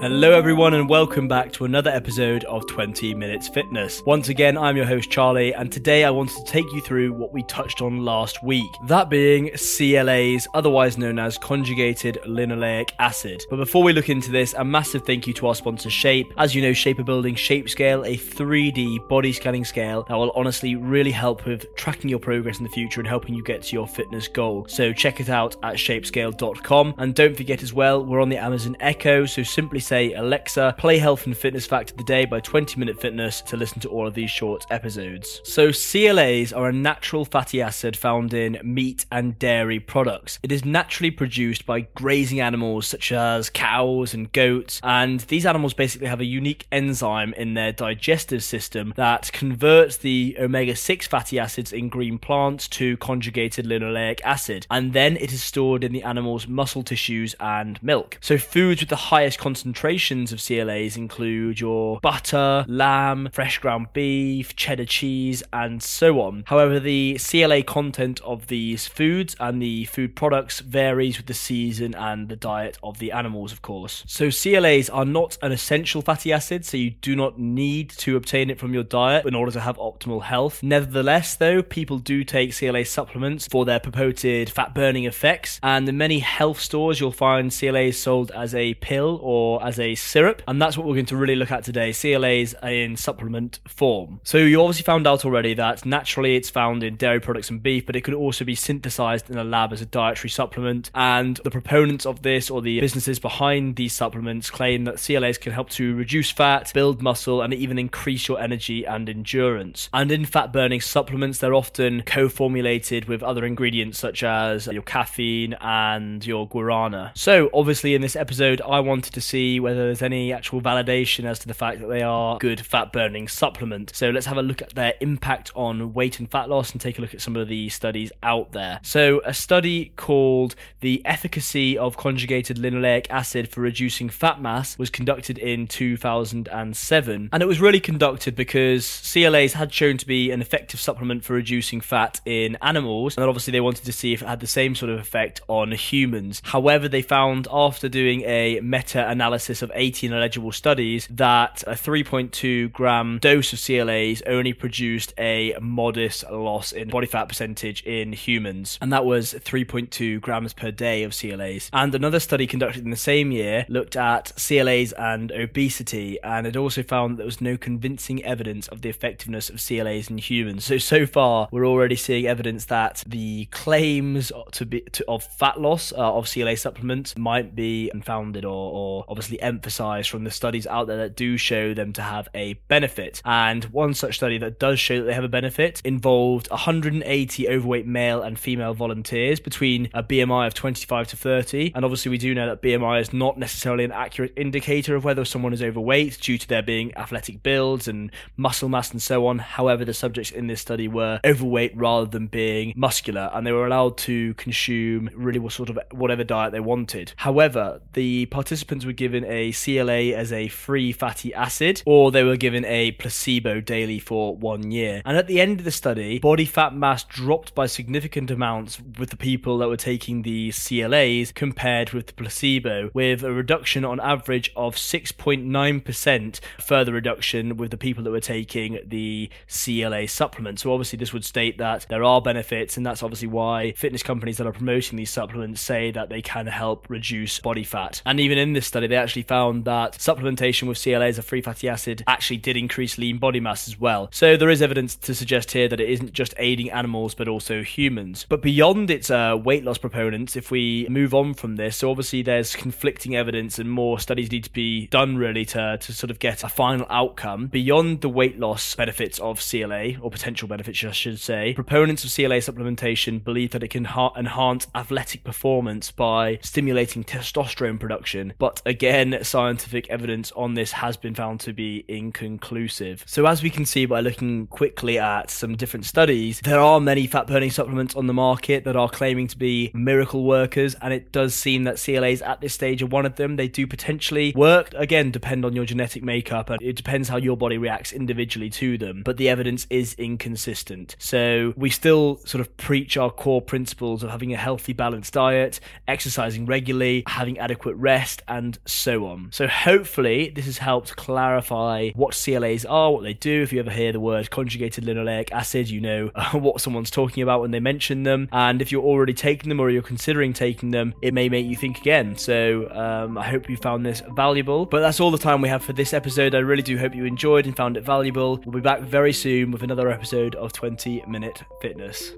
Hello, everyone, and welcome back to another episode of 20 Minutes Fitness. Once again, I'm your host, Charlie, and today I wanted to take you through what we touched on last week that being CLAs, otherwise known as conjugated linoleic acid. But before we look into this, a massive thank you to our sponsor, Shape. As you know, Shape are building Shape Scale, a 3D body scanning scale that will honestly really help with tracking your progress in the future and helping you get to your fitness goal. So check it out at shapescale.com. And don't forget as well, we're on the Amazon Echo, so simply say, Alexa, play Health and Fitness Fact of the Day by 20 Minute Fitness to listen to all of these short episodes. So, CLAs are a natural fatty acid found in meat and dairy products. It is naturally produced by grazing animals such as cows and goats, and these animals basically have a unique enzyme in their digestive system that converts the omega 6 fatty acids in green plants to conjugated linoleic acid, and then it is stored in the animal's muscle tissues and milk. So, foods with the highest concentration concentrations of CLAs include your butter, lamb, fresh ground beef, cheddar cheese, and so on. However, the CLA content of these foods and the food products varies with the season and the diet of the animals, of course. So, CLAs are not an essential fatty acid, so you do not need to obtain it from your diet in order to have optimal health. Nevertheless, though, people do take CLA supplements for their purported fat burning effects, and in many health stores, you'll find CLAs sold as a pill or as a syrup, and that's what we're going to really look at today CLAs in supplement form. So, you obviously found out already that naturally it's found in dairy products and beef, but it could also be synthesized in a lab as a dietary supplement. And the proponents of this or the businesses behind these supplements claim that CLAs can help to reduce fat, build muscle, and even increase your energy and endurance. And in fat burning supplements, they're often co formulated with other ingredients such as your caffeine and your guarana. So, obviously, in this episode, I wanted to see whether there's any actual validation as to the fact that they are good fat burning supplement. So let's have a look at their impact on weight and fat loss and take a look at some of the studies out there. So a study called The Efficacy of Conjugated Linoleic Acid for Reducing Fat Mass was conducted in 2007 and it was really conducted because CLAs had shown to be an effective supplement for reducing fat in animals and obviously they wanted to see if it had the same sort of effect on humans. However, they found after doing a meta-analysis analysis of 18 eligible studies that a 3.2 gram dose of CLAs only produced a modest loss in body fat percentage in humans, and that was 3.2 grams per day of CLAs. And another study conducted in the same year looked at CLAs and obesity, and it also found there was no convincing evidence of the effectiveness of CLAs in humans. So so far, we're already seeing evidence that the claims to be to, of fat loss uh, of CLA supplements might be unfounded or, or obviously emphasized from the studies out there that do show them to have a benefit. And one such study that does show that they have a benefit involved 180 overweight male and female volunteers between a BMI of 25 to 30. And obviously, we do know that BMI is not necessarily an accurate indicator of whether someone is overweight due to there being athletic builds and muscle mass and so on. However, the subjects in this study were overweight rather than being muscular, and they were allowed to consume really what sort of whatever diet they wanted. However, the participants were given a CLA as a free fatty acid, or they were given a placebo daily for one year. And at the end of the study, body fat mass dropped by significant amounts with the people that were taking the CLAs compared with the placebo, with a reduction on average of 6.9% further reduction with the people that were taking the CLA supplement. So obviously this would state that there are benefits, and that's obviously why fitness companies that are promoting these supplements say that they can help reduce body fat. And even in this study, they actually found that supplementation with CLA as a free fatty acid actually did increase lean body mass as well. So there is evidence to suggest here that it isn't just aiding animals but also humans. But beyond its uh, weight loss proponents, if we move on from this, so obviously there's conflicting evidence and more studies need to be done really to, to sort of get a final outcome. Beyond the weight loss benefits of CLA, or potential benefits, I should say, proponents of CLA supplementation believe that it can ha- enhance athletic performance by stimulating testosterone production. But again, scientific evidence on this has been found to be inconclusive. So, as we can see by looking quickly at some different studies, there are many fat burning supplements on the market that are claiming to be miracle workers, and it does seem that CLAs at this stage are one of them. They do potentially work, again, depend on your genetic makeup, and it depends how your body reacts individually to them, but the evidence is inconsistent. So, we still sort of preach our core principles of having a healthy, balanced diet, exercising regularly, having adequate rest, and on. So hopefully this has helped clarify what CLAs are, what they do. If you ever hear the word conjugated linoleic acid, you know what someone's talking about when they mention them. And if you're already taking them or you're considering taking them, it may make you think again. So um, I hope you found this valuable. But that's all the time we have for this episode. I really do hope you enjoyed and found it valuable. We'll be back very soon with another episode of 20 Minute Fitness.